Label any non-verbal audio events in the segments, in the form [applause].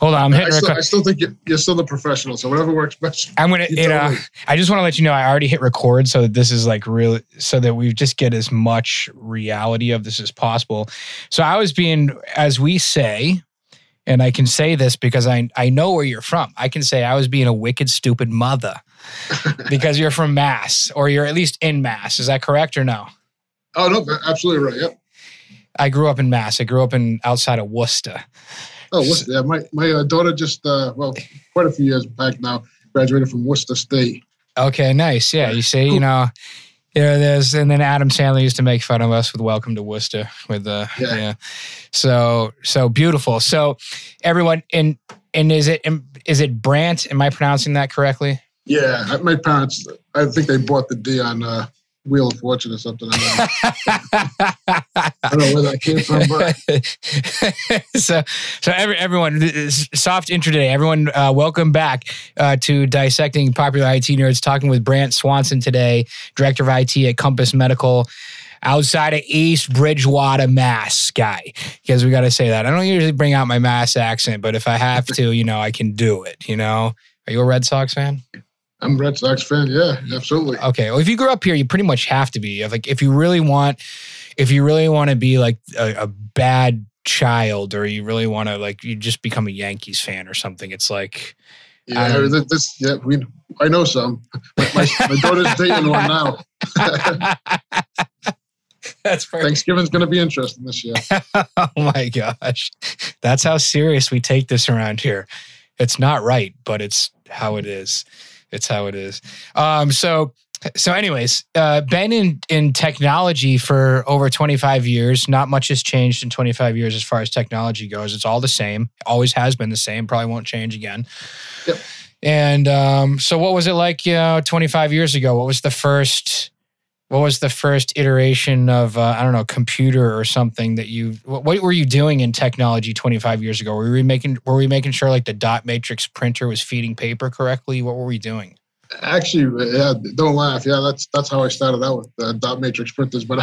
Hold on, I'm hitting I still, record. I still think you're, you're still the professional. So whatever works best. I'm gonna, You you know, me. I just want to let you know I already hit record, so that this is like really, so that we just get as much reality of this as possible. So I was being, as we say, and I can say this because I I know where you're from. I can say I was being a wicked stupid mother [laughs] because you're from Mass, or you're at least in Mass. Is that correct or no? Oh no, absolutely right. Yep. I grew up in Mass. I grew up in outside of Worcester. Oh, Worcester. Yeah, my my uh, daughter just uh, well, quite a few years back now, graduated from Worcester State. Okay, nice. Yeah, you see, you know, yeah, there's and then Adam Sandler used to make fun of us with Welcome to Worcester with the yeah. Yeah. So so beautiful. So everyone and and is it is it Brandt? Am I pronouncing that correctly? Yeah, my parents. I think they bought the D on uh, Wheel of Fortune or something. I don't, know. I don't know where that came from, but [laughs] so so every, everyone soft intro today everyone uh, welcome back uh, to dissecting popular it nerds talking with brandt swanson today director of it at compass medical outside of east bridgewater mass guy because we got to say that i don't usually bring out my mass accent but if i have to you know i can do it you know are you a red sox fan I'm a Red Sox fan. Yeah, absolutely. Okay. Well, if you grew up here, you pretty much have to be. Like, if you really want, if you really want to be like a, a bad child, or you really want to like, you just become a Yankees fan or something. It's like, Yeah, Um, th- this. Yeah, we. I know some. My, my, my daughter's dating one now. [laughs] that's perfect. Thanksgiving's going to be interesting this year. [laughs] oh my gosh, that's how serious we take this around here. It's not right, but it's how it is. It's how it is. Um, so, so, anyways, uh, been in in technology for over twenty five years. Not much has changed in twenty five years as far as technology goes. It's all the same. Always has been the same. Probably won't change again. Yep. And um, so, what was it like? You know, twenty five years ago. What was the first? What was the first iteration of uh, I don't know computer or something that you what, what were you doing in technology 25 years ago were we making were we making sure like the dot matrix printer was feeding paper correctly what were we doing Actually, yeah, don't laugh. Yeah, that's that's how I started out with uh, dot matrix printers. But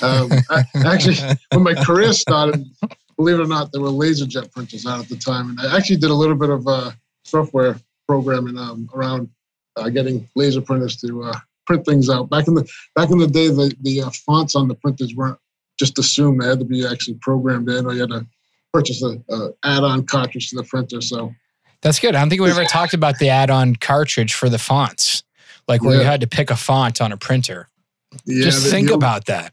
um, I, actually, [laughs] when my career started, believe it or not, there were laser jet printers out at the time, and I actually did a little bit of uh, software programming um, around uh, getting laser printers to uh, print things out. Back in the back in the day, the the uh, fonts on the printers weren't just assumed; they had to be actually programmed in, or you had to purchase a, a add-on cartridge to the printer. So. That's good. I don't think we ever talked about the add-on cartridge for the fonts like where you had to pick a font on a printer. Yeah, just think the- about that.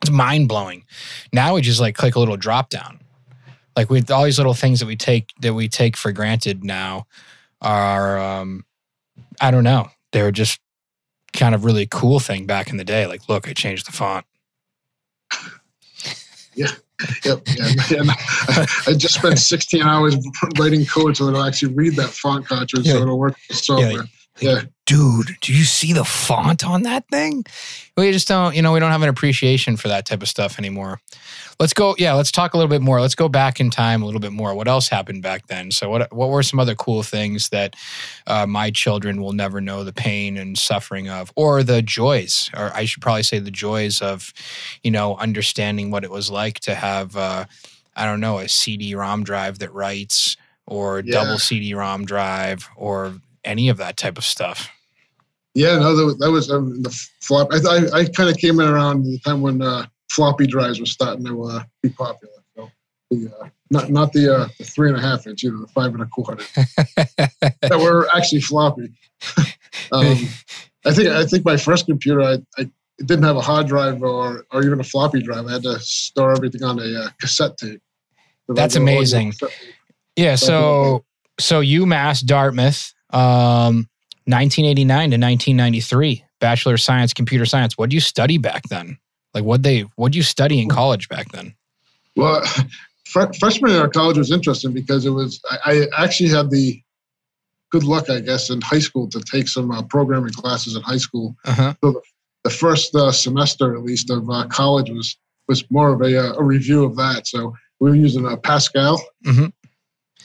It's mind-blowing. Now we just like click a little drop down like with all these little things that we take that we take for granted now are um i don't know. They're just kind of really cool thing back in the day like look i changed the font [laughs] Yeah. Yep, yeah, [laughs] and [laughs] I, just spent 16 hours writing code so it'll actually read that font cartridge Yeah. so it'll work with the software. Yeah, dude do you see the font on that thing? We just don't you know we don't have an appreciation for that type of stuff anymore. Let's go yeah let's talk a little bit more. Let's go back in time a little bit more. What else happened back then? So what what were some other cool things that uh, my children will never know the pain and suffering of or the joys or i should probably say the joys of you know understanding what it was like to have uh, i don't know a cd-rom drive that writes or Yeah. double cd-rom drive or any of that type of stuff yeah, no, that was, that was um, the flop. I, I, I kind of came in around the time when uh, floppy drives were starting to uh, be popular. So the, uh, not not the, uh, the three and a half inch, you know, the five and a quarter [laughs] that were actually floppy. [laughs] um, I think I think my first computer, I, I it didn't have a hard drive or or even a floppy drive. I had to store everything on a uh, cassette tape. So That's that was all amazing. tape. Yeah, so so UMass Dartmouth, um, 1989 to 1993, Bachelor of Science, Computer Science. What do you study back then? Like what they what do you study in college back then? Well, [laughs] fr- freshman year of college was interesting because it was I, I actually had the good luck, I guess, in high school to take some uh, programming classes in high school. Uh-huh. The first uh, semester, at least, of uh, college was was more of a, uh, a review of that. So we were using uh, Pascal. Mhm.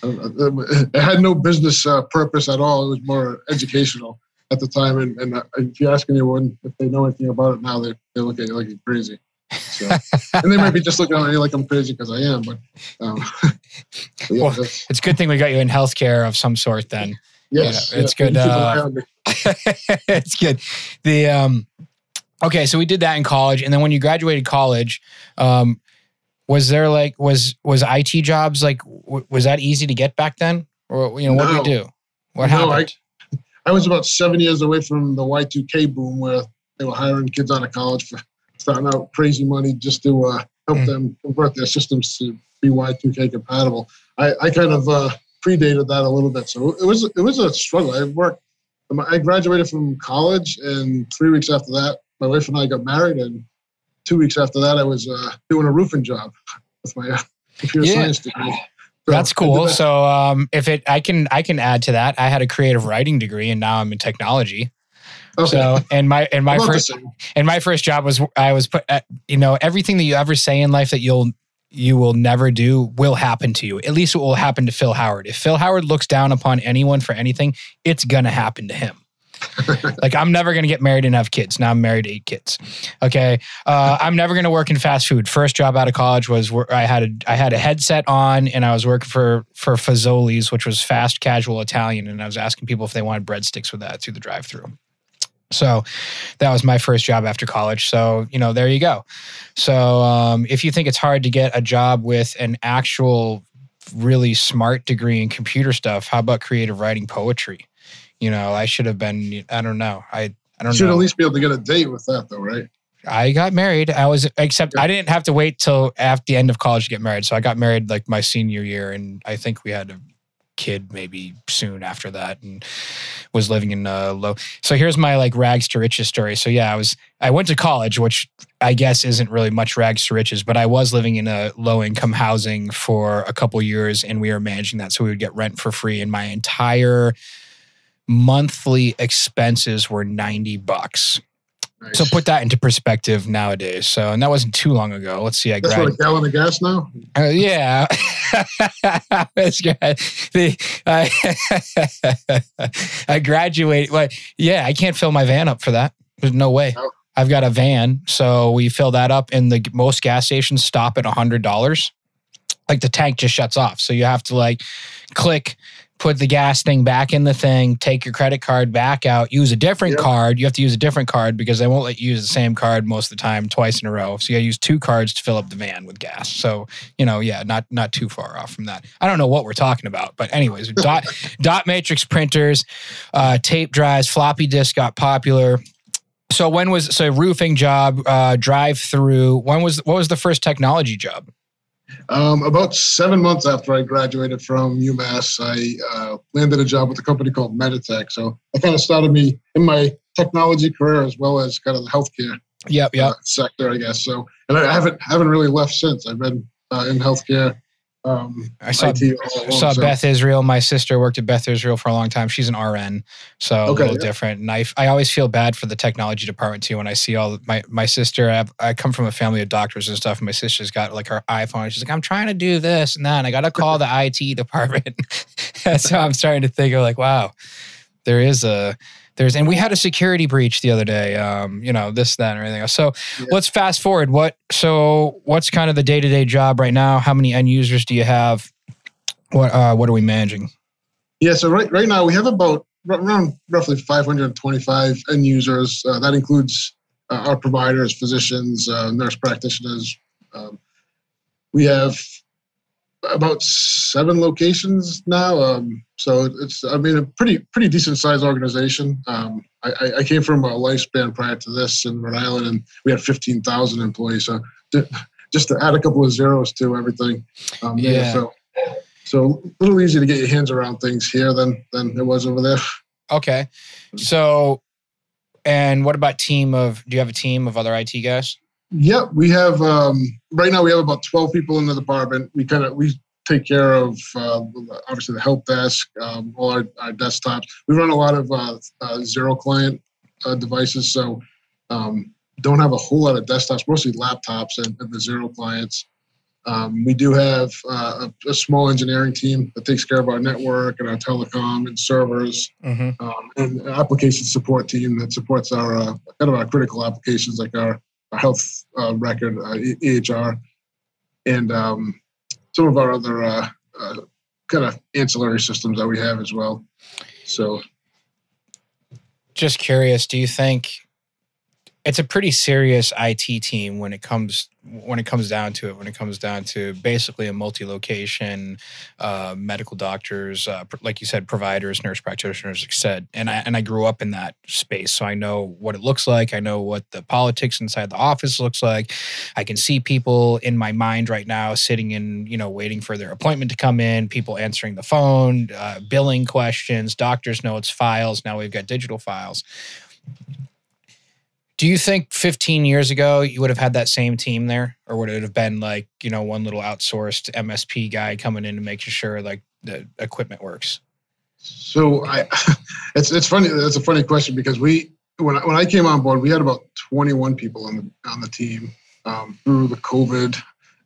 It had no business uh, purpose at all. It was more educational at the time. And, and uh, if you ask anyone if they know anything about it now, they, they look at you like you're crazy. So, [laughs] and they might be just looking at me like I'm crazy because I am, but, um, [laughs] but yeah, Well, It's a good thing we got you in healthcare of some sort. Then yes, it's yeah, good, you uh, eye on me. [laughs] it's good. The um, okay, so we did that in college, and then when you graduated college, um, was there like was was IT jobs like w- was that easy to get back then, or you know what did we No. do? What No, happened? I was about seven years away from the Y2K boom where they were hiring kids out of college for starting out crazy money just to uh, help Mm. them convert their systems to be Y2K compatible. I, I kind of uh, predated that a little bit, so it was it was a struggle. I worked. I graduated from college, and three weeks after that, my wife and I got married, and two weeks after that, I was uh, doing a roofing job with my uh, computer Yeah. science degree. So That's cool. that. So um, if it, I can I can add to that. I had a creative writing degree, and now I'm in technology. Okay. So and my and my first and my first job was I was put at, you know everything that you ever say in life that you'll you will never do will happen to you. At least it will happen to Phil Howard. If Phil Howard looks down upon anyone for anything, it's gonna happen to him. [laughs] like I'm never gonna get married and have kids. Now I'm married eight kids. Okay, uh, I'm never gonna work in fast food. First job out of college was where I had a I had a headset on and I was working for for Fazoli's, which was fast casual Italian, and I was asking people if they wanted breadsticks with that through the drive-through. So that was my first job after college. So, you know, there you go. So, um, if you think it's hard to get a job with an actual really smart degree in computer stuff, how about creative writing poetry? You know, I should have been, I don't know. I, I don't You should know. at least be able to get a date with that, though, right? I got married. I was, except I didn't have to wait till after the end of college to get married. So I got married like my senior year, and I think we had a kid maybe soon after that, and was living in uh, a low. So here's my like rags to riches story. So yeah, I was, I went to college, which I guess isn't really much rags to riches, but I was living in a low income housing for a couple years, and we were managing that, so we would get rent for free, and my entire monthly expenses were 90 bucks. Nice. So put that into perspective nowadays. So, and that wasn't too long ago. Let's see. I That's what a gallon of gas now. uh, yeah. [laughs] The, I, [laughs] I graduated. Like, yeah, I can't fill my van up for that. There's no way. No. I've got a van, so we fill that up, and the most gas stations stop at hundred dollars. Like the tank just shuts off, so you have to like click, put the gas thing back in the thing, take your credit card back out, use a different Yep. card. You have to use a different card because they won't let you use the same card most of the time twice in a row. So you got to use two cards to fill up the van with gas. So you know, yeah, not not too far off from that. I don't know what we're talking about, but anyways, [laughs] dot dot matrix printers, uh, tape drives, floppy disk got popular. So when was so roofing job, uh, drive through? When was what was the first technology job? Um, about seven months after I graduated from UMass, I uh, landed a job with a company called Meditech. So that kind of started me in my technology career as well as kind of the healthcare Yep, yep. uh, sector, I guess. So, and I haven't haven't really left since. I've been uh, in healthcare. Um, I saw I saw Beth Israel. My sister worked at Beth Israel for a long time. She's an RN, so a little yeah. different. And I, I always feel bad for the technology department too when I see all my my sister. I, have, I come from a family of doctors and stuff. And my sister's got like her iPhone. She's like, I'm trying to do this and that. And I got to call the IT department. [laughs] so I'm starting to think of like, wow, there is a there's and we had a security breach the other day. Um, you know this, that, and everything else. So Yeah. let's fast forward. What so what's kind of the day to day job right now? How many end users do you have? What uh, what are we managing? Yeah, so right right now we have about around roughly 525 end users. Uh, that includes uh, our providers, physicians, uh, nurse practitioners. Um, we have about seven locations now. Um, so it's I mean a pretty pretty decent sized organization. Um, I, I- came from a lifespan prior to this in Rhode Island, and we had 15,000 employees. So ju- just to add a couple of zeros to everything. Um, there. Yeah. So so a little easier to get your hands around things here than than it was over there. Okay, so and what about team of? Do you have a team of other IT guys? Yep, we have um, right now we have about twelve people in the department. We kind of we take care of uh, obviously the help desk, um, all our, our desktops. We run a lot of uh, uh, zero client uh, devices, so um, don't have a whole lot of desktops, mostly laptops and, and the zero clients. Um, we do have uh, a, a small engineering team that takes care of our network and our telecom and servers. Mm-hmm. um, and application support team that supports our uh, kind of our critical applications like our, health uh, record, uh, EHR, and um, some of our other uh, uh, kind of ancillary systems that we have as well. So, just curious, do you think it's a pretty serious IT team when it comes when it comes down to it. When it comes down to basically a multi-location, uh, medical doctors, uh, like you said, providers, nurse practitioners, etc. And I and I grew up in that space, so I know what it looks like. I know what the politics inside the office looks like. I can see people in my mind right now sitting in, you know, waiting for their appointment to come in. People answering the phone, uh, billing questions, doctors' notes, files. Now we've got digital files do you think 15 years ago you would have had that same team there, or would it have been like you know one little outsourced MSP guy coming in to make sure like the equipment works? So I, [laughs] it's it's funny. That's a funny question because we when I, when I came on board, we had about 21 people on the on the team um, through the COVID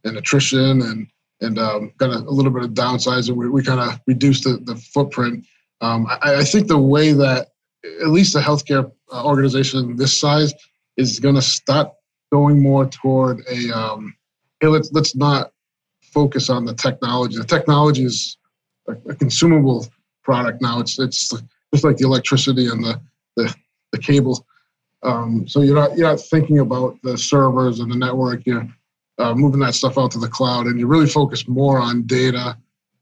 and attrition and and um, kind of a little bit of downsizing. We, we kind of reduced the, the footprint. Um, I, I think the way that at least the healthcare organization this size is going to start going more toward a um, hey, let's let's not focus on the technology. The technology is a, a consumable product now. It's it's just like the electricity and the the, the cable. Um, so you're not you're not thinking about the servers and the network. You're uh, moving that stuff out to the cloud, and you really focus more on data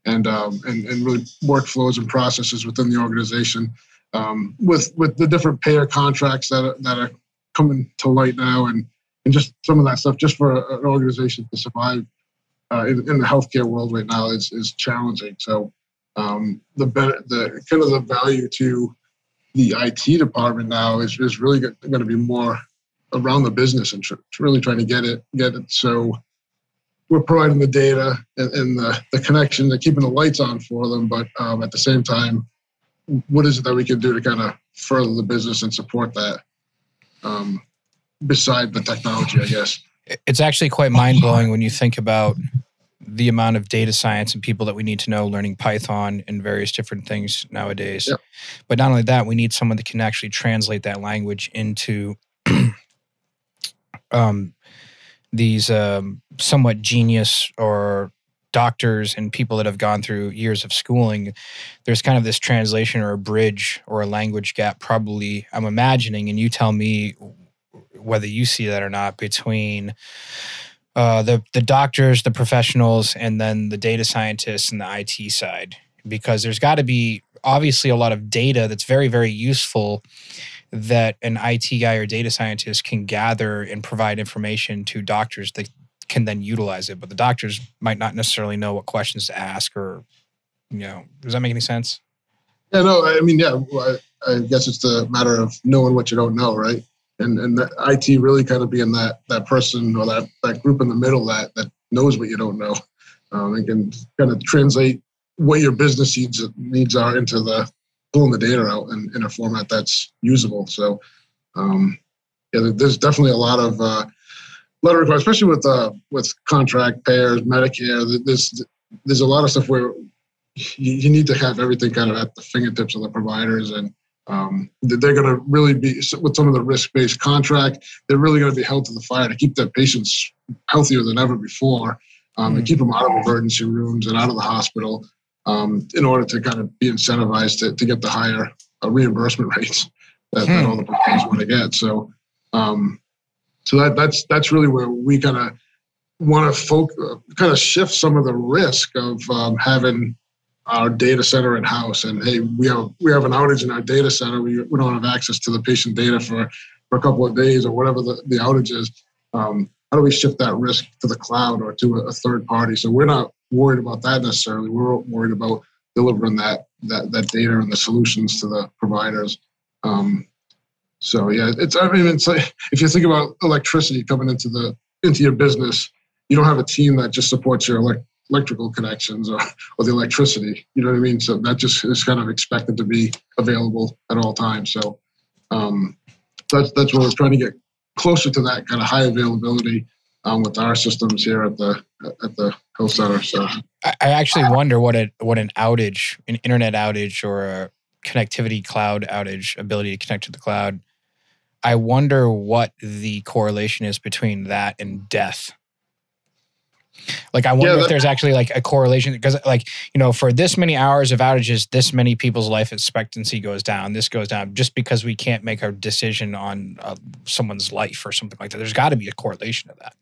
and um, and and really workflows and processes within the organization um, with with the different payer contracts that are, that are coming to light now, and and just some of that stuff, just for an organization to survive uh, in, in, the healthcare world right now is is challenging. So um, the the kind of the value to the IT department now is is really going to be more around the business and tr- really trying to get it get it so we're providing the data and, and the, the connection, and keeping the lights on for them, but um, at the same time, what is it that we can do to kind of further the business and support that um, beside the technology, I guess? It's actually quite mind blowing when you think about the amount of data science and people that we need to know learning Python and various different things nowadays. But not only that, we need someone that can actually translate that language into [clears throat] um, these um, somewhat genius or doctors and people that have gone through years of schooling, there's kind of this translation or a bridge or a language gap, probably, I'm imagining, and you tell me whether you see that or not, between uh, the, the doctors, the professionals, and then the data scientists and the IT side. Because there's got to be obviously a lot of data that's very, very useful that an IT guy or data scientist can gather and provide information to doctors that can then utilize it, but the doctors might not necessarily know what questions to ask or, you know, does that make any sense? Yeah, no, I mean, yeah, I, I guess it's a matter of knowing what you don't know, right? And and the IT really kind of being that that person or that that group in the middle that that knows what you don't know, um, and can kind of translate what your business needs needs are into the pulling the data out in, in a format that's usable. So, um, yeah, there's definitely a lot of uh, letter requirements, especially with uh, with contract payers, Medicare. There's there's a lot of stuff where you, you need to have everything kind of at the fingertips of the providers, and um, they're going to really be with some of the risk based contract. They're really going to be held to the fire to keep their patients healthier than ever before, um, mm-hmm. and keep them out of emergency rooms and out of the hospital. Um, in order to kind of be incentivized to, to get the higher uh, reimbursement [laughs] rates that, hmm. that all the providers want to get. So, um, so that that's that's really where we kind of want to folk, kind of shift some of the risk of um, having our data center in house. And hey, we have we have an outage in our data center. We, we don't have access to the patient data for, for a couple of days or whatever the, the outage is. Um, how do we shift that risk to the cloud or to a, a, third party? So we're not worried about that necessarily. We're worried about delivering that that that data and the solutions to the providers. Um, so yeah, it's I mean it's like if you think about electricity coming into the into your business, you don't have a team that just supports your elect, electrical connections or, or the electricity. You know what I mean? So that just is kind of expected to be available at all times. So um, that's that's where we're trying to get closer to that kind of high availability um, with our systems here at the at the health center. So I actually wonder what a what an outage, an internet outage, or a connectivity cloud outage, ability to connect to the cloud I wonder what the correlation is between that and death. Like I wonder Yeah, if there's actually like a correlation because like you know for this many hours of outages, this many people's life expectancy goes down. This goes down just because we can't make a decision on uh, someone's life or something like that. There's got to be a correlation to that.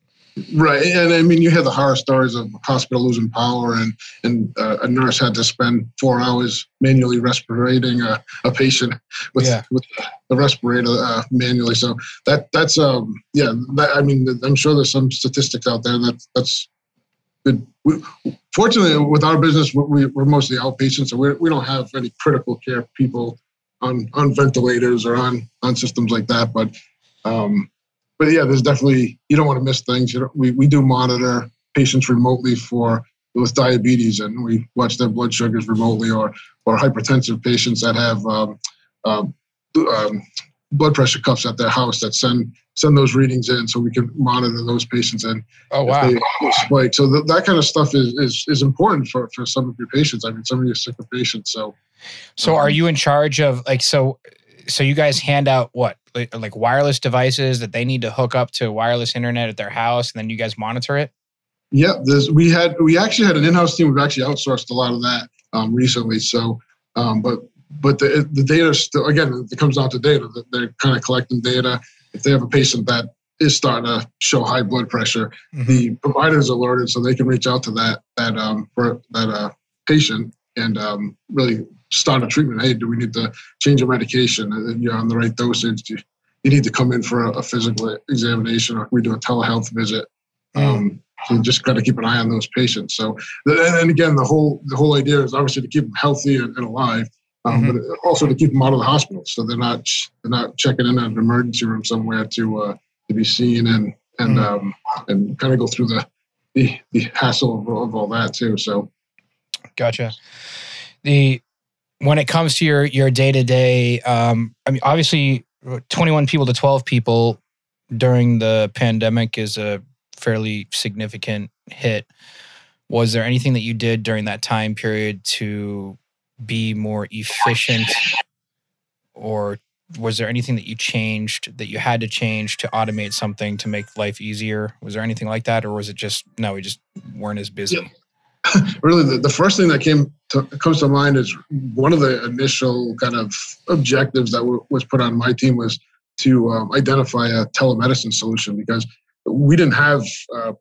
Right, and I mean, you hear the horror stories of a hospital losing power, and and uh, a nurse had to spend four hours manually respirating a, a patient with Yeah. with the respirator uh, manually. So that that's um yeah, that, I mean, I'm sure there's some statistics out there that that's good. We, fortunately, with our business, we, we're mostly outpatients, so we we don't have any critical care people on on ventilators or on on systems like that, but. Um, but yeah, there's definitely you don't want to miss things. You know, we we do monitor patients remotely for with diabetes, and we watch their blood sugars remotely, or or hypertensive patients that have um, um, um, blood pressure cuffs at their house that send send those readings in, so we can monitor those patients and Oh they spike. So th- that kind of stuff is, is is important for for some of your patients. I mean, some of your sicker patients. So So are Um, you in charge of like so so you guys hand out what like, wireless devices that they need to hook up to wireless internet at their house and then you guys monitor it? Yeah, there's we had we actually had an in-house team. We've actually outsourced a lot of that um, recently. So, um, but but the the data still again it comes down to data. They're kind of collecting data. If they have a patient that is starting to show high blood pressure, the provider is alerted, so they can reach out to that that um for that uh, patient and um, really start a treatment. Hey, do we need to change your medication? You're on the right dosage. Do you, you need to come in for a, a physical examination, or we do a telehealth visit. Um, so just got to keep an eye on those patients. So, and, again, the whole the whole idea is obviously to keep them healthy and, and alive, um, but also to keep them out of the hospital, so they're not they're not checking in at an emergency room somewhere to uh, to be seen and and Mhm. um, and kind of go through the the, the hassle of, of all that too. So, Gotcha. The when it comes to your your day to day, I mean, obviously, twenty one people to twelve people during the pandemic is a fairly significant hit. Was there anything that you did during that time period to be more efficient, or was there anything that you changed that you had to change to automate something to make life easier? Was there anything like that, or was it just no, we just weren't as busy? [laughs] really, the, the first thing that came to, comes to mind is one of the initial kind of objectives that w- was put on my team was to um, identify a telemedicine solution because we didn't have a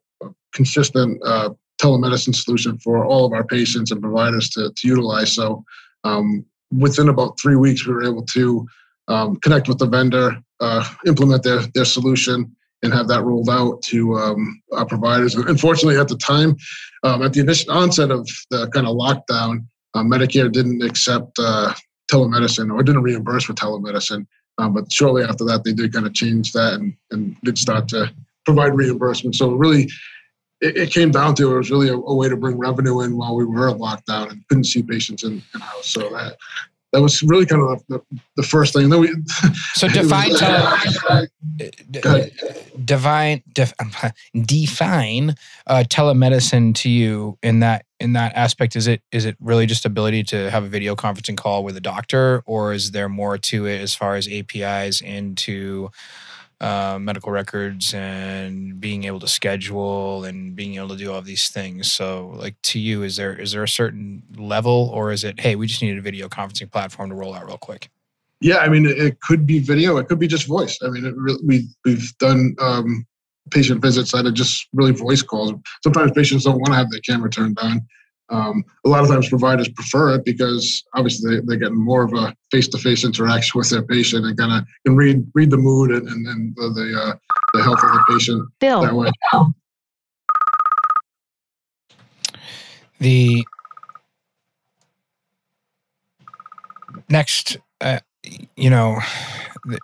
consistent uh, telemedicine solution for all of our patients and providers to, to utilize. So um, within about three weeks, we were able to um, connect with the vendor, uh, implement their, their solution, and have that rolled out to um, our providers. Unfortunately, at the time, um, at the initial onset of the kind of lockdown, uh, Medicare didn't accept uh, telemedicine or didn't reimburse for telemedicine. Um, but shortly after that, they did kind of change that and, and did start to provide reimbursement. So really, it, it came down to it was really a, a way to bring revenue in while we were at lockdown and couldn't see patients in, in house. So that that was really kind of the, the first thing. And then we So [laughs] was- define tele, [laughs] d- divine def, define uh, telemedicine to you in that in that aspect. Is it is it really just ability to have a video conferencing call with a doctor, or is there more to it as far as APIs into uh, medical records and being able to schedule and being able to do all these things? So, like to you, is there is there a certain level, or is it hey, we just needed a video conferencing platform to roll out real quick? Yeah, I mean, it, could be video. It could be just voice. I mean, we we've done um, patient visits that are just really voice calls. Sometimes patients don't want to have their camera turned on. Um, a lot of times, providers prefer it because obviously they, they're getting more of a face-to-face interaction with their patient and kind of can read read the mood and and, and the the, uh, the health of the patient that way. the next uh, you know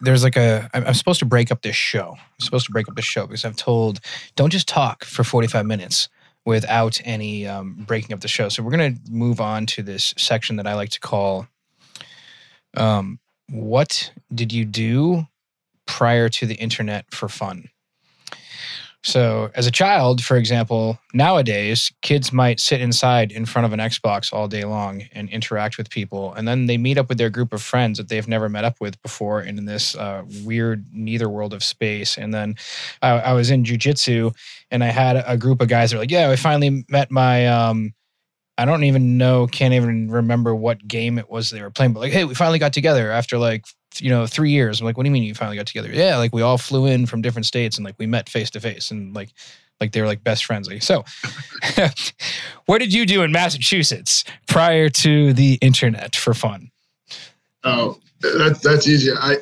there's like a I'm, I'm supposed to break up this show. I'm supposed to break up this show because i've told don't just talk for 45 minutes without any um, breaking up the show. So we're going to move on to this section that i like to call um, what did you do prior to the internet for fun So, as a child, for example, nowadays kids might sit inside in front of an Xbox all day long and interact with people, and then they meet up with their group of friends that they've never met up with before in this uh, weird neither world of space. And then I, I was in jujitsu, and I had a group of guys that were like, "Yeah, I finally met my." Um, I don't even know, can't even remember what game it was they were playing, but like, hey, we finally got together after like you know, three years. I'm like, what do you mean you finally got together? Yeah, like we all flew in from different states and like we met face to face and like like they were like best friends. Like, so [laughs] what did you do in Massachusetts prior to the internet for fun? Oh, that's that's easy. I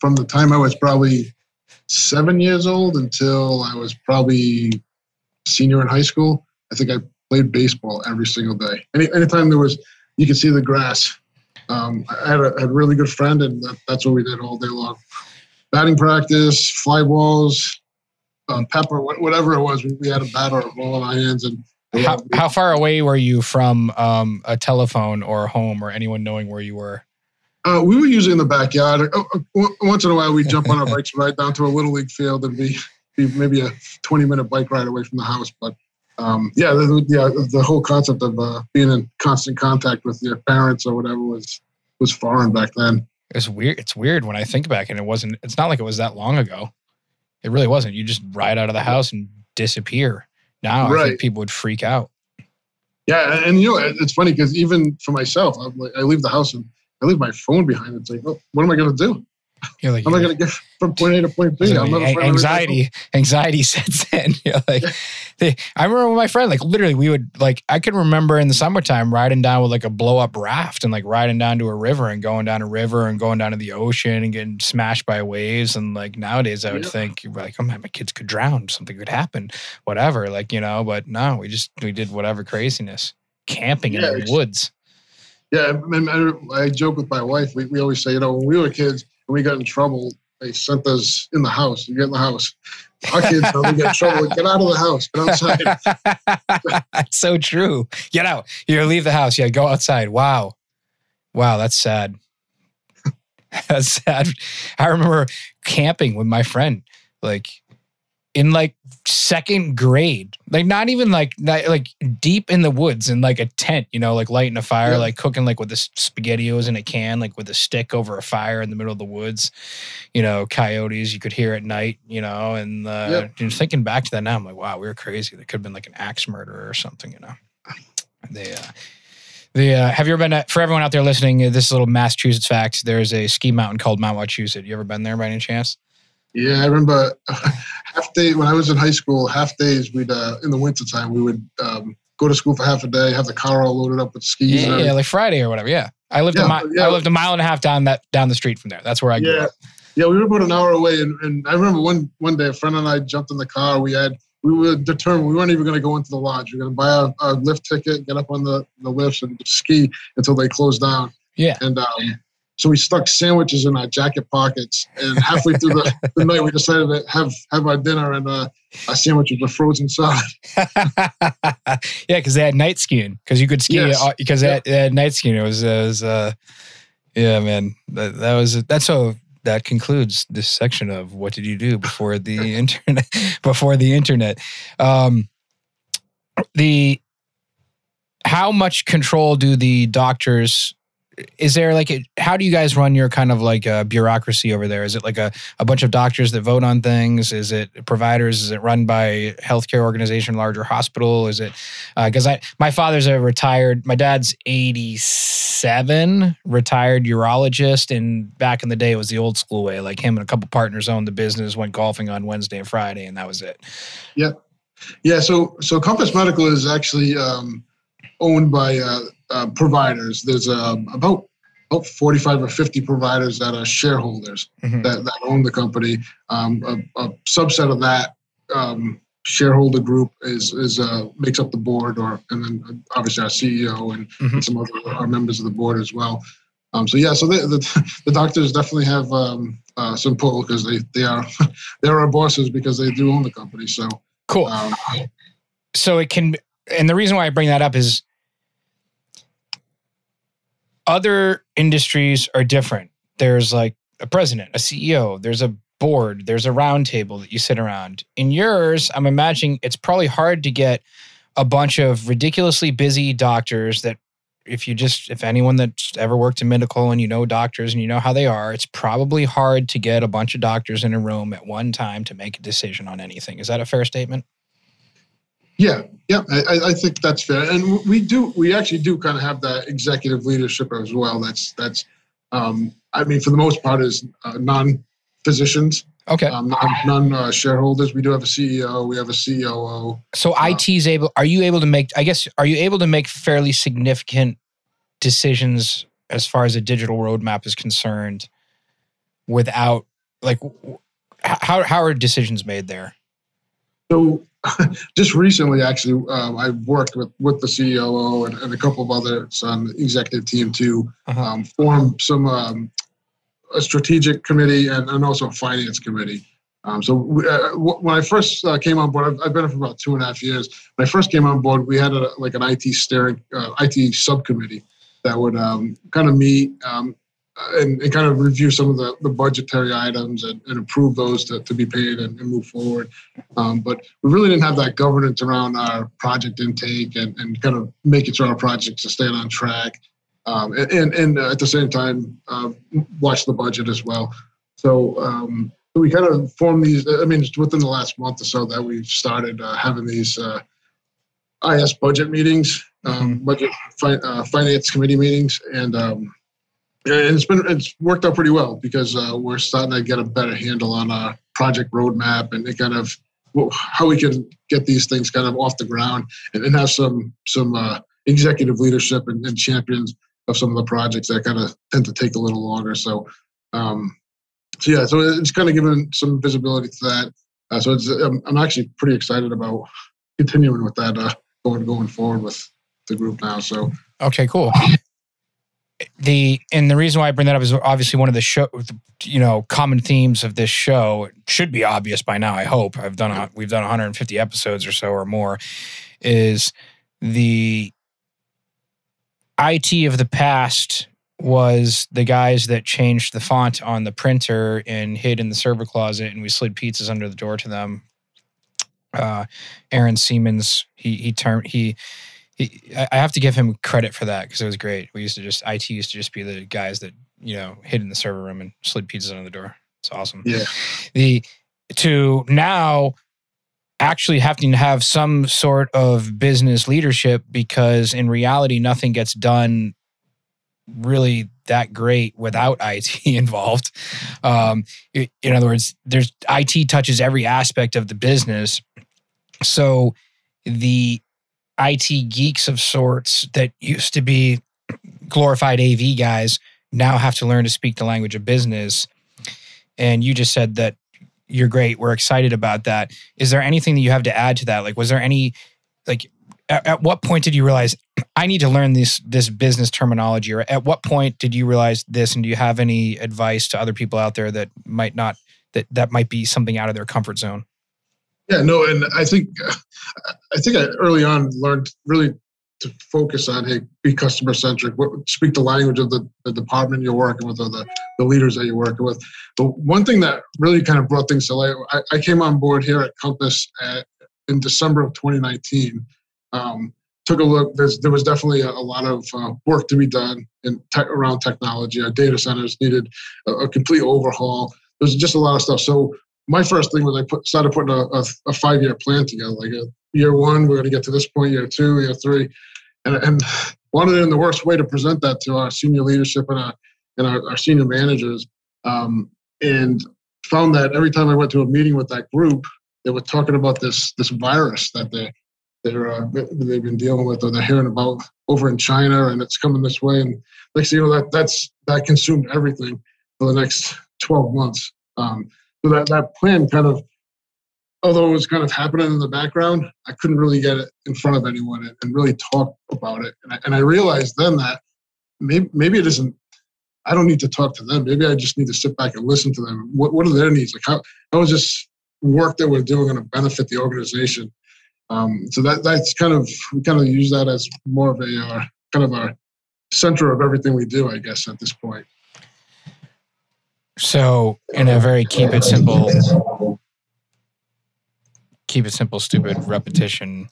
from the time I was probably seven years old until I was probably senior in high school. I think I played baseball every single day. Any anytime there was, you could see the grass um, I had a, had a, really good friend, and that, that's what we did all day long. Batting practice, fly balls, um, pepper, whatever it was. We, we, had a bat or a ball in our hands. And how, how far away were you from um, a telephone or a home or anyone knowing where you were? Uh, we were usually in the backyard. Uh, uh once in a while, we'd jump on our [laughs] bikes right down to a little league field and be, be maybe a 20 minute bike ride away from the house. But um, yeah, the, yeah, the whole concept of uh, being in constant contact with your parents or whatever was was foreign back then. It's weird. It's weird when I think back, and it wasn't. It's not like it was that long ago. It really wasn't. You just ride out of the house and disappear. Now right. I think people would freak out. Yeah, and, and you know it's funny because even for myself, I'm like, I leave the house and I leave my phone behind. It's like, oh, what am I going to do? You're like, I'm not going to get from point A to point B. I'm not anxiety, anxiety [laughs] sets in. You're like, they, I remember with my friend, like literally, we would like, I can remember in the summertime riding down with like a blow up raft and like riding down to a river and going down a river and going down to the ocean and getting smashed by waves. And like nowadays, I would yeah. think like, oh man, my kids could drown, something could happen, whatever. Like you know, but no, we just we did whatever craziness, camping yeah, in the woods. Yeah, I, I joke with my wife. We, we always say, you know, when we were kids, when we got in trouble, they sent us in the house. You get in the house. Our kids, when we get in trouble, get out of the house, get outside. [laughs] that's so true. Get out. You leave the house. Yeah, go outside. Wow. Wow, that's sad. [laughs] that's sad. I remember camping with my friend. Like in like second grade like not even like not, like deep in the woods in like a tent you know like lighting a fire yeah. like cooking like with the spaghettios in a can like with a stick over a fire in the middle of the woods you know coyotes you could hear at night you know and uh yeah. thinking back to that now i'm like wow we were crazy there could have been like an axe murder or something you know they uh the uh, have you ever been at, for everyone out there listening? This little Massachusetts fact: There's a ski mountain called Mount Wachusett. You ever been there by any chance? Yeah, I remember [laughs] half day when I was in high school. Half days we'd uh, in the wintertime we would um, go to school for half a day, have the car all loaded up with skis. Yeah, yeah like Friday or whatever. Yeah, I lived yeah, a mi- yeah. I lived a mile and a half down that down the street from there. That's where I grew yeah. up. Yeah, we were about an hour away, and, and I remember one one day a friend and I jumped in the car. We had we were determined we weren't even going to go into the lodge. We are going to buy a, lift ticket, get up on the, the lifts, and ski until they closed down. Yeah, and um, so we stuck sandwiches in our jacket pockets, and halfway through the, the night, we decided to have have our dinner, and uh, our sandwiches were frozen solid. [laughs] yeah, because they had night skiing. Because you could ski because yes. they, they, had night skiing. It was, it was uh, yeah, man. That, that was that's so. That concludes this section of what did you do before the [laughs] internet? Before the internet, um, the how much control do the doctors is there like a, how do you guys run your kind of like a bureaucracy over there? Is it like a, a bunch of doctors that vote on things? Is it providers? Is it run by healthcare organization larger hospital? Is it because uh, i my father's a retired my dad's 87 retired urologist and back in the day it was the old school way. Like him and a couple partners owned the business went golfing on wednesday and friday and that was it. Yeah. Yeah so so compass medical is actually um, owned by uh, uh, providers. There's um, about about 45 or 50 providers that are shareholders mm-hmm. that, that own the company. Um, a, a, subset of that um, shareholder group is is uh, makes up the board, or and then obviously our CEO and, mm-hmm. some other our members of the board as well. Um, so yeah, so the, the, the doctors definitely have um, uh, some pull because they they are [laughs] they're our bosses because they do own the company. So cool. Um, so it can, and the reason why I bring that up is other industries are different. There's like a president, a CEO, there's a board, there's a round table that you sit around. In yours, I'm imagining it's probably hard to get a bunch of ridiculously busy doctors that if you just if anyone that's ever worked in medical and you know doctors and you know how they are it's probably hard to get a bunch of doctors in a room at one time to make a decision on anything is that a fair statement yeah yeah i, I think that's fair and we do we actually do kind of have that executive leadership as well that's that's um, i mean for the most part is uh, non physicians Okay. Um, non uh, shareholders. We do have a CEO. We have a COO. So uh, IT is able. Are you able to make? I guess. Are you able to make fairly significant decisions as far as a digital roadmap is concerned, without like how how are decisions made there? So, [laughs] just recently, actually, um, I worked with with the COO and, and, a couple of others on the executive team to uh-huh. um, form some um, a strategic committee and, and also a finance committee. Um, so we, uh, w- when I first uh, came on board, I've, I've, been here for about two and a half years. When I first came on board, we had a, like an IT steering, uh, IT subcommittee that would um, kind of meet um, and, and, kind of review some of the, the budgetary items and, and approve those to, to be paid and, and move forward. Um, but we really didn't have that governance around our project intake and, and kind of making sure our projects are staying on track um, and and uh, at the same time uh, watch the budget as well. So um, we kind of formed these. I mean, it's within the last month or so that we've started uh, having these uh, IS budget meetings, um, mm-hmm. budget fi- uh, finance committee meetings, and um, and it's been it's worked out pretty well because uh, we're starting to get a better handle on our project roadmap and it kind of how we can get these things kind of off the ground and, and have some some executive leadership and, and champions of some of the projects that kind of tend to take a little longer. So, um, so yeah, so it's kind of given some visibility to that. Uh, so it's, I'm, I'm, actually pretty excited about continuing with that uh, going going forward with the group now. So okay, cool. The and the reason why I bring that up is obviously one of the show, you know, common themes of this show it should be obvious by now. I hope I've done a, we've done 150 episodes or so or more. Is the IT of the past was the guys that changed the font on the printer and hid in the server closet, and we slid pizzas under the door to them. Uh, Aaron Siemens, he he turned he. He, I have to give him credit for that because it was great. We used to just IT used to just be the guys that you know hid in the server room and slid pizzas under the door. It's awesome. Yeah. The to now actually having to have some sort of business leadership because in reality nothing gets done really that great without IT [laughs] involved. Um, in other words, there's IT touches every aspect of the business. So the IT geeks of sorts that used to be glorified AV guys now have to learn to speak the language of business. And you just said that you're great. We're excited about that. Is there anything that you have to add to that? Like, was there any, like, at, at what point did you realize [clears throat] I need to learn this this business terminology, or at what point did you realize this? And do you have any advice to other people out there that might not that that might be something out of their comfort zone? Yeah, no, and I think I think I early on learned really to focus on hey be customer centric speak the language of the, the department you're working with or the, the leaders that you're working with. But one thing that really kind of brought things to light i, I came on board here at compass at, in december of 2019 um, took a look There's, there was definitely a, a lot of uh, work to be done in around technology. Our data centers needed a, a, complete overhaul. There's just a lot of stuff. So my first thing was i put, started putting a, a, a five-year plan together like a, year one, we're going to get to this point, year two, year three. And, and wanted in the worst way to present that to our senior leadership and our, and our, our senior managers. Um, and found that every time I went to a meeting with that group, they were talking about this this virus that they they're uh, they've been dealing with or they're hearing about over in China and it's coming this way. And thing you know, that that's that consumed everything for the next 12 months. Um, so that that plan kind of although it was kind of happening in the background, I couldn't really get it in front of anyone and, and really talk about it. And I, and I, realized then that maybe, maybe it isn't, I don't need to talk to them. Maybe I just need to sit back and listen to them. What, what are their needs? Like how, how is this work that we're doing going to benefit the organization? Um, so that that's kind of, we kind of use that as more of a uh, kind of a center of everything we do, I guess, at this point. So, in a very keep it simple, keep it simple, stupid repetition,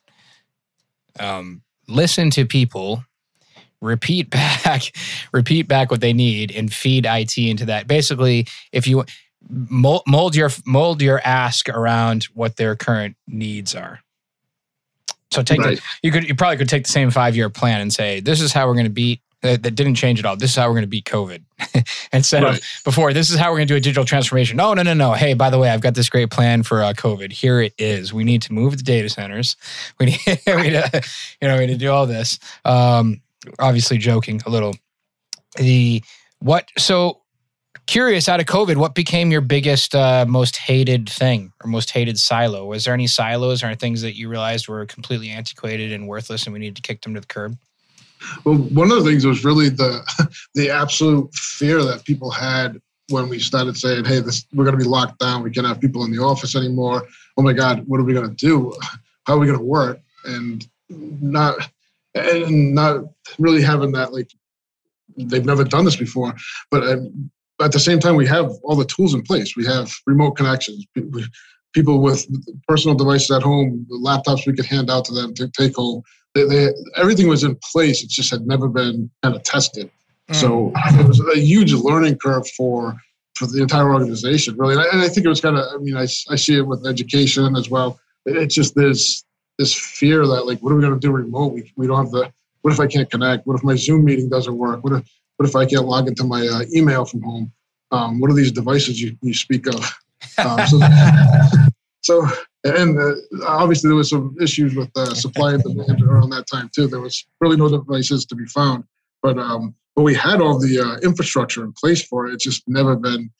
um, listen to people, repeat [laughs] back, repeat back what they need, and feed IT into that. Basically, if you mold, mold your mold your ask around what their current needs are. So take Right. the, you could you probably could take the same five year plan and say this is how we're going to beat that, that didn't change at all. This is how we're going to beat COVID [laughs] instead of before. This is how we're going to do a digital transformation. No, no, no, no. Hey, by the way, I've got this great plan for uh, COVID. Here it is. We need to move the data centers. [laughs] We need, we need to, you know, we need to do all this. Um, obviously, joking a little. The what? So curious out of COVID, what became your biggest, uh, most hated thing or most hated silo? Was there any silos or things that you realized were completely antiquated and worthless, and we needed to kick them to the curb? Well, one of the things was really the [laughs] the absolute fear that people had when we started saying, "Hey, this we're going to be locked down. We can't have people in the office anymore. Oh my God, what are we going to do? [laughs] How are we going to work?" And not and not really having that like they've never done this before, but um, at the same time, we have all the tools in place. We have remote connections. People with personal devices at home, laptops we could hand out to them to take home they, they, everything was in place. It just had never been kind of tested. So [laughs] it was a huge learning curve for for the entire organization, really. And I, and I think it was kind of. I mean, I, I see it with education as well. It's just there's this fear that like, what are we going to do remote? We, we don't have the. What if I can't connect? What if my Zoom meeting doesn't work? What if what if I can't log into my uh, email from home? Um, what are these devices you, you speak of? [laughs] Um, so, so and uh, obviously there was some issues with uh, supply and demand around that time too. There was really no devices to be found, but um, but we had all the uh, infrastructure in place for it. It's just never been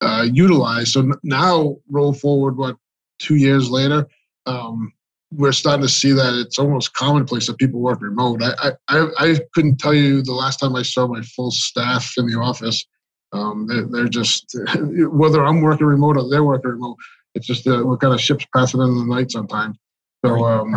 uh, utilized. So now, roll forward, what two years later, um, we're starting to see that it's almost commonplace that people work remote. I I, I, I couldn't tell you the last time I saw my full staff in the office. Um, they're, they're just [laughs] whether I'm working remote or they're working remote. It's just uh, what kind of ships passing in the night sometimes. So, um,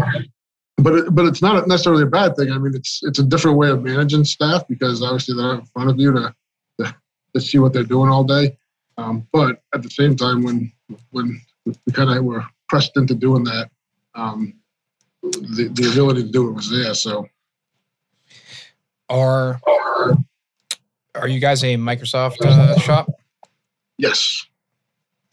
but it, but it's not necessarily a bad thing. I mean, it's it's a different way of managing staff because obviously they're in front of you to to, to see what they're doing all day. Um, but at the same time, when when we kind of were pressed into doing that, um, the the ability to do it was there. So Are are you guys a Microsoft uh, shop? yes,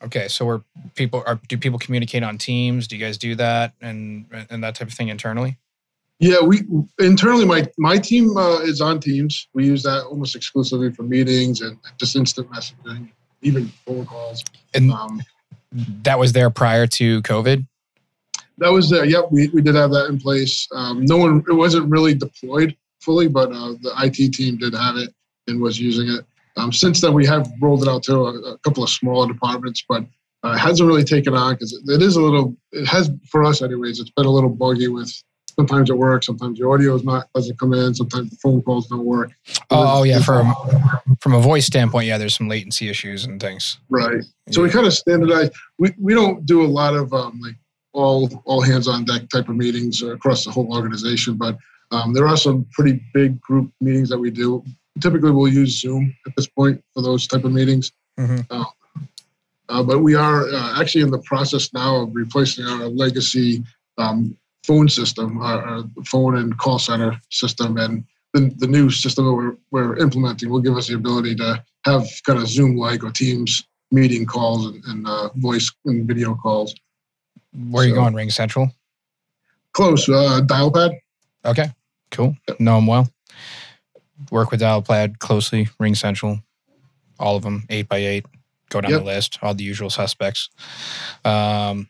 Okay, so where people are do people communicate on Teams? Do you guys do that and and that type of thing internally? Yeah, we internally my my team uh, is on Teams. We use that almost exclusively for meetings and just instant messaging, even phone calls. And Um, that was there prior to COVID. that was there. Yep, we, we did have that in place. Um, no one, it wasn't really deployed fully, but uh, the IT team did have it and was using it. Um, since then, we have rolled it out to a, a couple of smaller departments, but uh, hasn't really taken on because it, it is a little. It has for us, anyways. It's been a little buggy with. Sometimes it works. Sometimes the audio is not doesn't come in. Sometimes the phone calls don't work. Oh, oh yeah, from from a voice standpoint, yeah, there's some latency issues and things. Right. So we kind of standardize. We, we don't do a lot of um, like all all hands on deck type of meetings across the whole organization, but um, there are some pretty big group meetings that we do. Typically, we'll use Zoom at this point for those type of meetings. Mhm. Uh, but we are uh, actually in the process now of replacing our legacy um, phone system, our, our phone and call center system, and the, the new system that we're, we're implementing will give us the ability to have kind of Zoom like or Teams meeting calls and, and uh, voice and video calls. Where are you going? RingCentral. Close uh, Dialpad. Okay, cool. Know them well. Work with Dialpad closely. RingCentral, all of them, eight by eight. Go down Yep. the list, all the usual suspects. Um,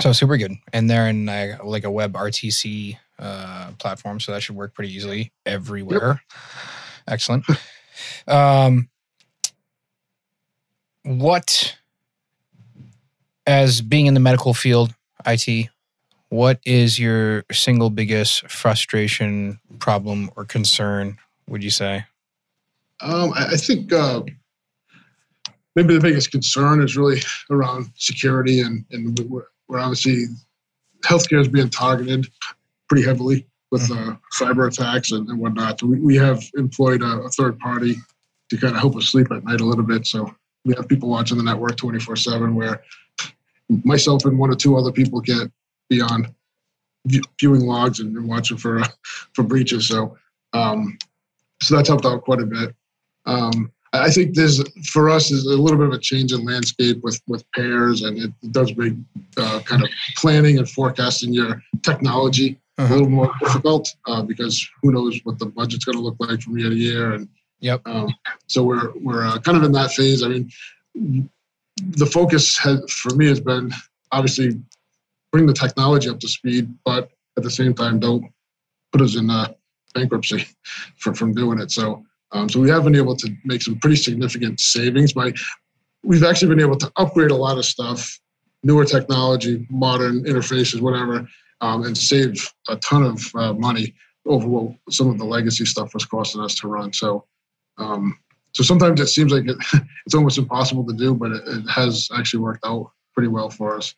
so super good, and they're in uh, like a WebRTC uh, platform, so that should work pretty easily everywhere. Excellent. Um, what, as being in the medical field, IT, what is your single biggest frustration, problem, or concern? Would you say? Um, I, I think uh, maybe the biggest concern is really around security, and and we're, we're obviously healthcare is being targeted pretty heavily with uh, cyber attacks and, and whatnot. So we, we have employed a, a third party to kind of help us sleep at night a little bit. So we have people watching the network 24 7 where myself and one or two other people get beyond viewing logs and, watching for [laughs] for breaches. So um, so that's helped out quite a bit. Um, I think there's for us is a little bit of a change in landscape with with pairs, and it, does make uh, kind of planning and forecasting your technology uh-huh. a little more difficult uh, because who knows what the budget's going to look like from year to year, and yep. Um, so we're we're uh, kind of in that phase. I mean, the focus has, for me has been obviously bring the technology up to speed, but at the same time, don't put us in uh, bankruptcy [laughs] for, from doing it. So, um, so we have been able to make some pretty significant savings by. We've actually been able to upgrade a lot of stuff, newer technology, modern interfaces, whatever, um, and save a ton of uh, money over what some of the legacy stuff was costing us to run. So, um, so sometimes it seems like it, [laughs] it's almost impossible to do, but it, it has actually worked out pretty well for us.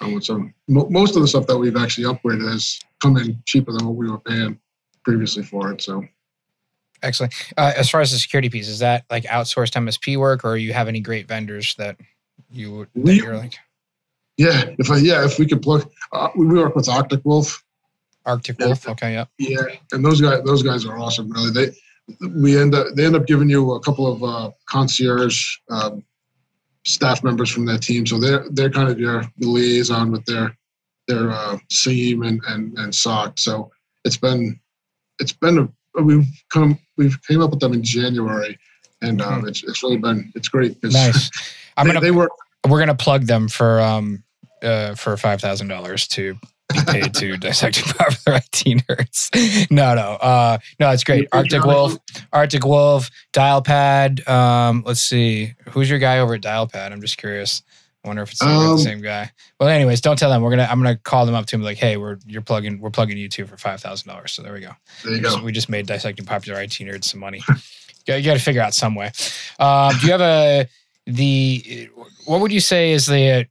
Um, so most of the stuff that we've actually upgraded has come in cheaper than what we were paying previously for it. So excellent. Uh, as far as the security piece, is that like outsourced MSP work, or you have any great vendors that you that we, you're like? Yeah, if I, yeah, if we could plug, uh, we work with Arctic Wolf. Arctic Wolf, yeah. okay, yeah. Yeah, and those guys, those guys are awesome. Really, they we end up they end up giving you a couple of uh, concierge um, staff members from that team. So they're they're kind of your liaison with their their uh, SIEM and, and and SOC. So it's been it's been a, we've come we've came up with them in January, and um, mm-hmm. it's it's really been it's great. Nice. [laughs] I'm they, gonna they work. We're gonna plug them for um uh for five thousand dollars to be paid to [laughs] dissecting popular IT nerds. no, no, uh, no, it's great. Arctic Wolf, Arctic Wolf, Dialpad. Um, let's see, who's your guy over at Dialpad? I'm just curious. I wonder if it's um, the same guy. Well, anyways, don't tell them. We're gonna. I'm gonna call them up to him like, hey, we're you're plugging. We're plugging you two for five thousand dollars. So there we go. There you we go. Just, we just made dissecting popular IT nerds some money. [laughs] you got to figure out some way. Um, do you have a the? What would you say is the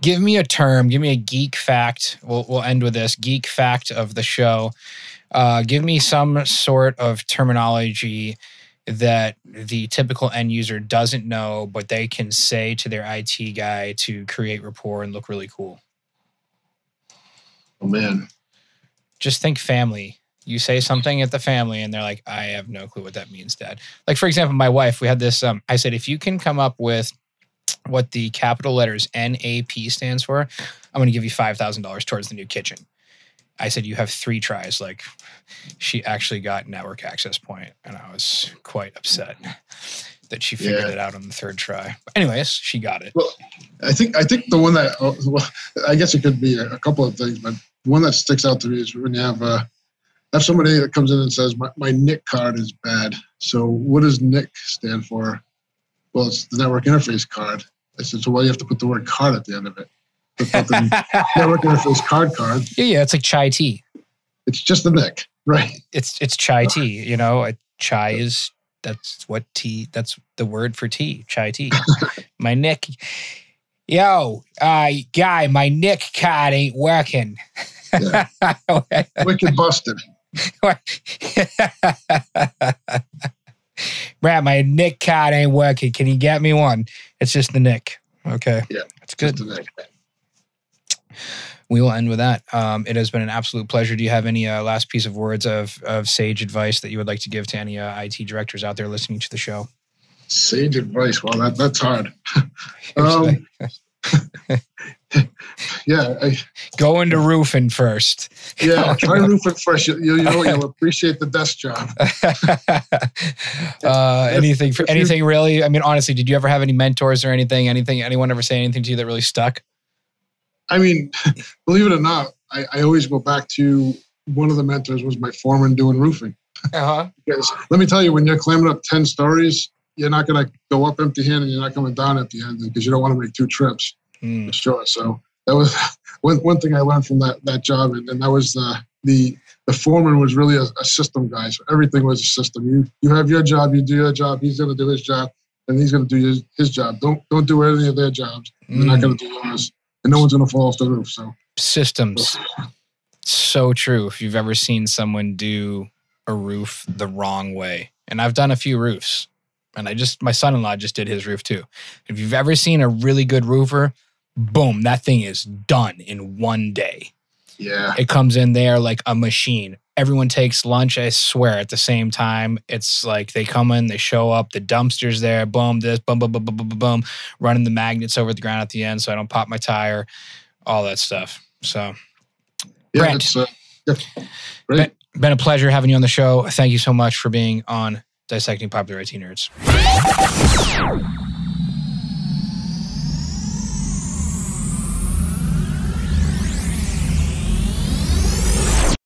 give me a term, give me a geek fact. We'll, we'll end with this geek fact of the show. Uh, give me some sort of terminology that the typical end user doesn't know, but they can say to their IT guy to create rapport and look really cool. Oh, man. Just think family. You say something at the family, and they're like, I have no clue what that means, dad. Like, for example, my wife, we had this. Um, I said, if you can come up with what the capital letters NAP stands for, I'm going to give you $5,000 towards the new kitchen. I said, You have three tries. Like, she actually got network access point, and I was quite upset that she figured yeah. it out on the third try. But anyways, she got it. Well, I think I think the one that oh, well, I guess it could be a, couple of things, but one that sticks out to me is when you have uh, have somebody that comes in and says, my, my NIC card is bad. So what does NIC stand for? Well, it's the network interface card. I said, so why do you have to put the word card at the end of it? Network interface card card. Yeah, yeah, it's like chai tea. It's just the NIC, right? It's it's chai tea. You know, chai is that's what tea. That's the word for tea. Chai tea. [laughs] my NIC, Yo, uh, guy, my NIC card ain't working. Yeah. [laughs] Wicked busted. [laughs] Brad, my NIC card ain't working. Can you get me one? It's just the NIC. Okay. Yeah. It's good. We will end with that. Um, it has been an absolute pleasure. Do you have any uh, last piece of words of, of sage advice that you would like to give to any uh, IT directors out there listening to the show? Sage advice. Well, that, that's hard. [laughs] um, [laughs] yeah. I, Go into roofing first. Yeah, [laughs] try roofing first. You, you, know, you'll appreciate the desk job. uh, anything for anything really? I mean, honestly, did you ever have any mentors or anything? Anything? Anyone ever say anything to you that really stuck? I mean, [laughs] believe it or not, I, I always go back to one of the mentors was my foreman doing roofing. Uh-huh. [laughs] because let me tell you, when you're climbing up ten stories, you're not going to go up empty-handed. You're not coming down empty-handed because you don't want to make two trips. Mm. Sure. So that was [laughs] one, one thing I learned from that that job, and, and that was the the the foreman was really a, a, system guy. So everything was a system. You you have your job, you do your job. He's going to do his job, and he's going to do his, his job. Don't don't do any of their jobs. Mm. They're not going to do yours, and no one's going to fall off the roof. So systems. So. so true. If you've ever seen someone do a roof the wrong way, and I've done a few roofs, And I just my son-in-law just did his roof too. If you've ever seen a really good roofer, boom, that thing is done in one day. Yeah. It comes in there like a machine. Everyone takes lunch, I swear, at the same time. It's like they come in, they show up, the dumpster's there, boom, this, boom, boom, boom, boom, boom, boom, boom, running the magnets over the ground at the end so I don't pop my tire, all that stuff. So, Yeah. Brandt. It's, uh, yeah. Great. been a pleasure having you on the show. Thank you so much for being on Dissecting Popular IT Nerds.